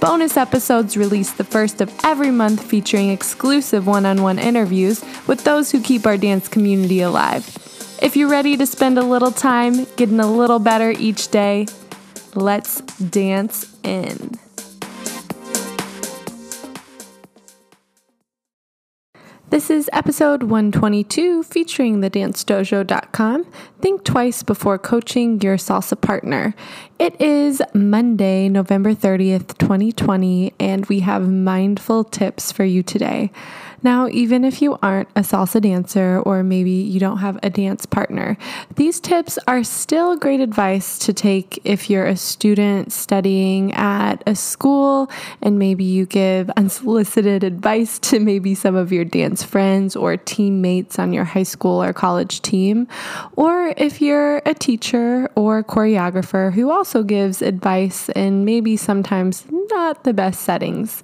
Bonus episodes released the first of every month featuring exclusive one on one interviews with those who keep our dance community alive. If you're ready to spend a little time getting a little better each day, let's dance in. This is episode 122 featuring thedancedojo.com. Think twice before coaching your salsa partner. It is Monday, November 30th, 2020, and we have mindful tips for you today. Now, even if you aren't a salsa dancer or maybe you don't have a dance partner, these tips are still great advice to take if you're a student studying at a school and maybe you give unsolicited advice to maybe some of your dance friends or teammates on your high school or college team, or if you're a teacher or choreographer who also gives advice in maybe sometimes not the best settings.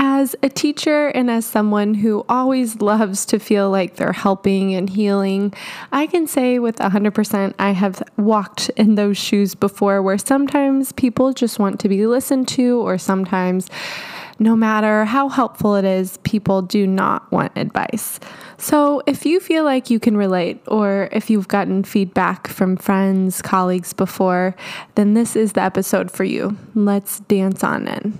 As a teacher and as someone who always loves to feel like they're helping and healing, I can say with 100% I have walked in those shoes before where sometimes people just want to be listened to, or sometimes, no matter how helpful it is, people do not want advice. So, if you feel like you can relate, or if you've gotten feedback from friends, colleagues before, then this is the episode for you. Let's dance on in.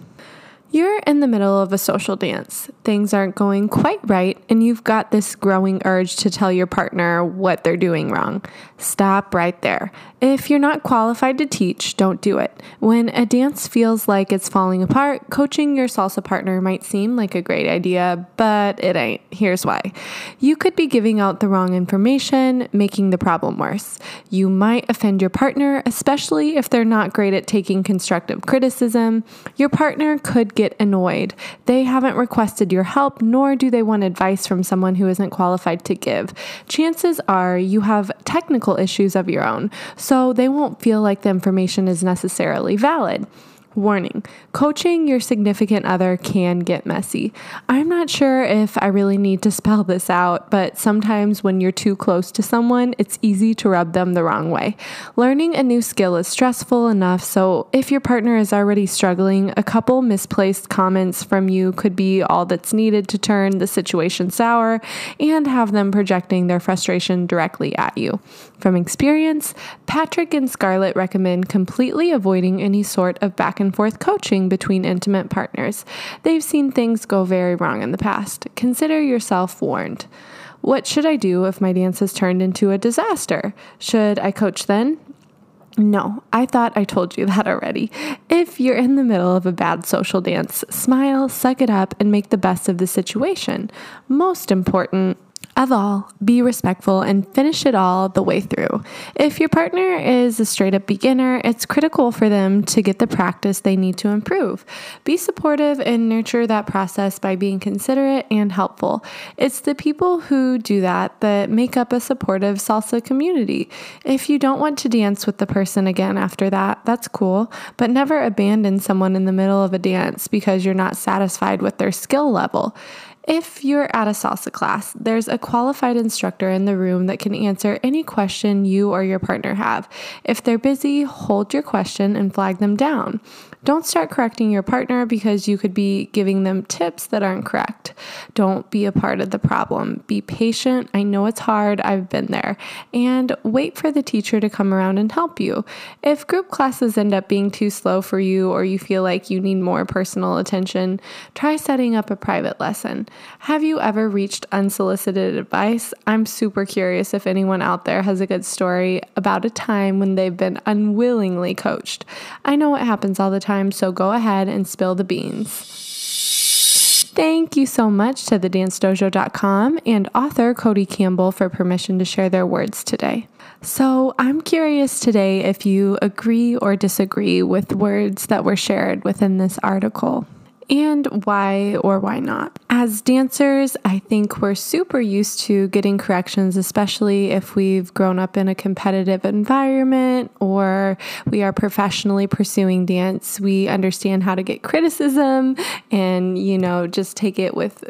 You're in the middle of a social dance. Things aren't going quite right, and you've got this growing urge to tell your partner what they're doing wrong. Stop right there. If you're not qualified to teach, don't do it. When a dance feels like it's falling apart, coaching your salsa partner might seem like a great idea, but it ain't. Here's why. You could be giving out the wrong information, making the problem worse. You might offend your partner, especially if they're not great at taking constructive criticism. Your partner could get annoyed. They haven't requested your help, nor do they want advice from someone who isn't qualified to give. Chances are you have technical issues of your own, they won't feel like the information is necessarily valid. Warning coaching your significant other can get messy. I'm not sure if I really need to spell this out, but sometimes when you're too close to someone, it's easy to rub them the wrong way. Learning a new skill is stressful enough, so if your partner is already struggling, a couple misplaced comments from you could be all that's needed to turn the situation sour and have them projecting their frustration directly at you. From experience, Patrick and Scarlett recommend completely avoiding any sort of back and and forth coaching between intimate partners. They've seen things go very wrong in the past. Consider yourself warned. What should I do if my dance has turned into a disaster? Should I coach then? No, I thought I told you that already. If you're in the middle of a bad social dance, smile, suck it up, and make the best of the situation. Most important, of all, be respectful and finish it all the way through. If your partner is a straight up beginner, it's critical for them to get the practice they need to improve. Be supportive and nurture that process by being considerate and helpful. It's the people who do that that make up a supportive salsa community. If you don't want to dance with the person again after that, that's cool, but never abandon someone in the middle of a dance because you're not satisfied with their skill level. If you're at a salsa class, there's a qualified instructor in the room that can answer any question you or your partner have. If they're busy, hold your question and flag them down. Don't start correcting your partner because you could be giving them tips that aren't correct. Don't be a part of the problem. Be patient. I know it's hard, I've been there. And wait for the teacher to come around and help you. If group classes end up being too slow for you or you feel like you need more personal attention, try setting up a private lesson. Have you ever reached unsolicited advice? I'm super curious if anyone out there has a good story about a time when they've been unwillingly coached. I know it happens all the time, so go ahead and spill the beans. Thank you so much to thedancedojo.com and author Cody Campbell for permission to share their words today. So, I'm curious today if you agree or disagree with words that were shared within this article. And why or why not. As dancers, I think we're super used to getting corrections, especially if we've grown up in a competitive environment or we are professionally pursuing dance. We understand how to get criticism and, you know, just take it with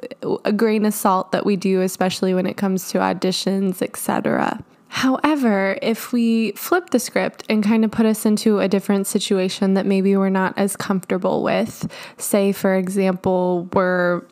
a grain of salt that we do, especially when it comes to auditions, etc. However, if we flip the script and kind of put us into a different situation that maybe we're not as comfortable with, say, for example, we're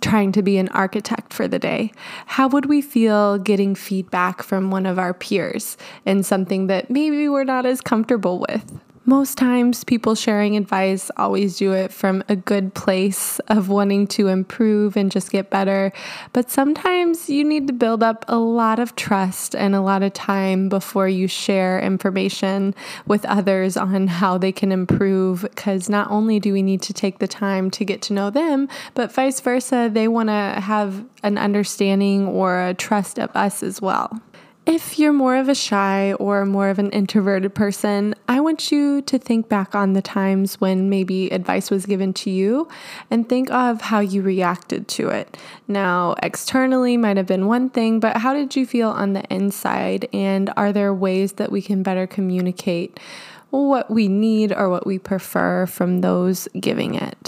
trying to be an architect for the day, how would we feel getting feedback from one of our peers in something that maybe we're not as comfortable with? Most times, people sharing advice always do it from a good place of wanting to improve and just get better. But sometimes you need to build up a lot of trust and a lot of time before you share information with others on how they can improve. Because not only do we need to take the time to get to know them, but vice versa, they want to have an understanding or a trust of us as well. If you're more of a shy or more of an introverted person, I want you to think back on the times when maybe advice was given to you and think of how you reacted to it. Now, externally might have been one thing, but how did you feel on the inside? And are there ways that we can better communicate what we need or what we prefer from those giving it?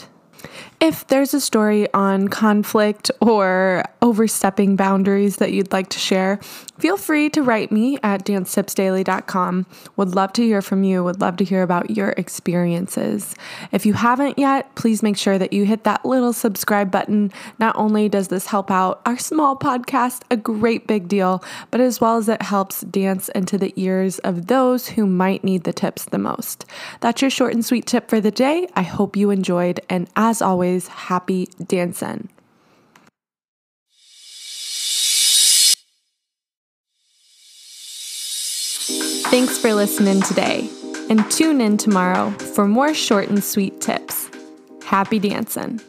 If there's a story on conflict or overstepping boundaries that you'd like to share, feel free to write me at dancetipsdaily.com. Would love to hear from you, would love to hear about your experiences. If you haven't yet, please make sure that you hit that little subscribe button. Not only does this help out our small podcast a great big deal, but as well as it helps dance into the ears of those who might need the tips the most. That's your short and sweet tip for the day. I hope you enjoyed, and as always, always happy dancing. Thanks for listening today, and tune in tomorrow for more short and sweet tips. Happy dancing.